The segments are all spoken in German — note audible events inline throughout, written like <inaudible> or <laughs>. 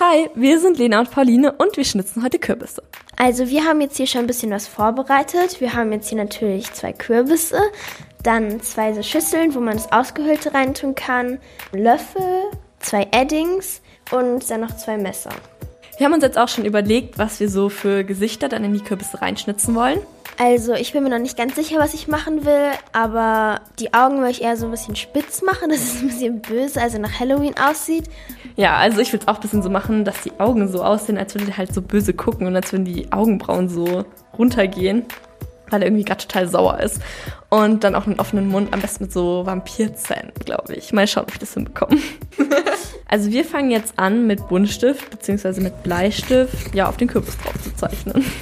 Hi, wir sind Lena und Pauline und wir schnitzen heute Kürbisse. Also wir haben jetzt hier schon ein bisschen was vorbereitet. Wir haben jetzt hier natürlich zwei Kürbisse, dann zwei so Schüsseln, wo man das Ausgehöhlte reintun kann, Löffel, zwei Eddings und dann noch zwei Messer. Wir haben uns jetzt auch schon überlegt, was wir so für Gesichter dann in die Kürbisse reinschnitzen wollen. Also ich bin mir noch nicht ganz sicher, was ich machen will, aber die Augen will ich eher so ein bisschen spitz machen, <laughs> dass es ein bisschen böse, also nach Halloween aussieht. Ja, also ich will es auch ein bisschen so machen, dass die Augen so aussehen, als würde die halt so böse gucken und als würden die Augenbrauen so runtergehen, weil er irgendwie gerade total sauer ist. Und dann auch einen offenen Mund, am besten mit so Vampirzähnen, glaube ich. Mal schauen, ob ich das hinbekomme. <laughs> also wir fangen jetzt an mit Buntstift bzw. mit Bleistift, ja, auf den Kürbis drauf zu zeichnen. <laughs>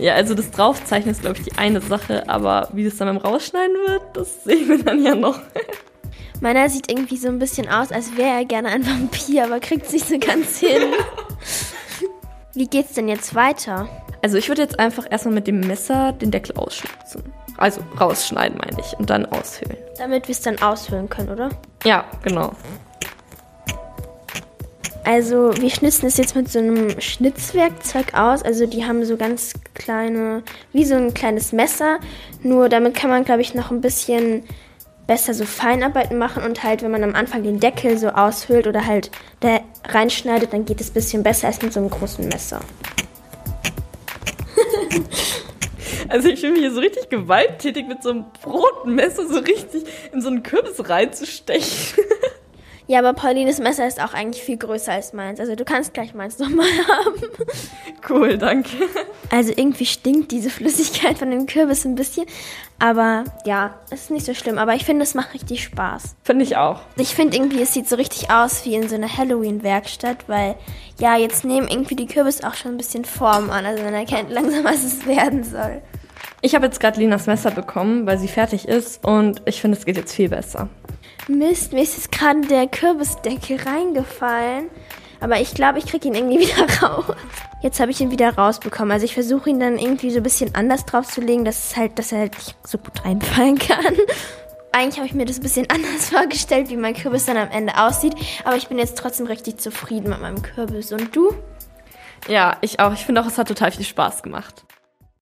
Ja, also das Draufzeichnen ist, glaube ich, die eine Sache, aber wie das dann beim Rausschneiden wird, das <laughs> sehen wir dann ja noch. Meiner sieht irgendwie so ein bisschen aus, als wäre er gerne ein Vampir, aber kriegt es nicht so ganz hin. <laughs> Wie geht's denn jetzt weiter? Also ich würde jetzt einfach erstmal mit dem Messer den Deckel ausschnitzen. Also rausschneiden, meine ich, und dann aushöhlen. Damit wir es dann aushöhlen können, oder? Ja, genau. Also wir schnitzen es jetzt mit so einem Schnitzwerkzeug aus. Also die haben so ganz kleine, wie so ein kleines Messer. Nur damit kann man, glaube ich, noch ein bisschen besser so Feinarbeiten machen und halt, wenn man am Anfang den Deckel so aushöhlt oder halt da reinschneidet, dann geht es ein bisschen besser als mit so einem großen Messer. <laughs> Also ich fühle mich hier so richtig gewalttätig mit so einem Brotmesser so richtig in so einen Kürbis reinzustechen. Ja, aber Paulines Messer ist auch eigentlich viel größer als meins. Also du kannst gleich meins nochmal haben. Cool, danke. Also irgendwie stinkt diese Flüssigkeit von dem Kürbis ein bisschen. Aber ja, es ist nicht so schlimm. Aber ich finde, es macht richtig Spaß. Finde ich auch. Ich finde irgendwie, es sieht so richtig aus wie in so einer Halloween-Werkstatt, weil ja, jetzt nehmen irgendwie die Kürbis auch schon ein bisschen Form an. Also man erkennt langsam, was es werden soll. Ich habe jetzt gerade Linas Messer bekommen, weil sie fertig ist und ich finde, es geht jetzt viel besser. Mist, mir ist jetzt gerade der Kürbisdeckel reingefallen. Aber ich glaube, ich kriege ihn irgendwie <laughs> wieder raus. Jetzt habe ich ihn wieder rausbekommen. Also ich versuche ihn dann irgendwie so ein bisschen anders draufzulegen, dass, es halt, dass er halt nicht so gut reinfallen kann. <laughs> Eigentlich habe ich mir das ein bisschen <laughs> anders vorgestellt, wie mein Kürbis dann am Ende aussieht. Aber ich bin jetzt trotzdem richtig zufrieden mit meinem Kürbis. Und du? Ja, ich auch. Ich finde auch, es hat total viel Spaß gemacht.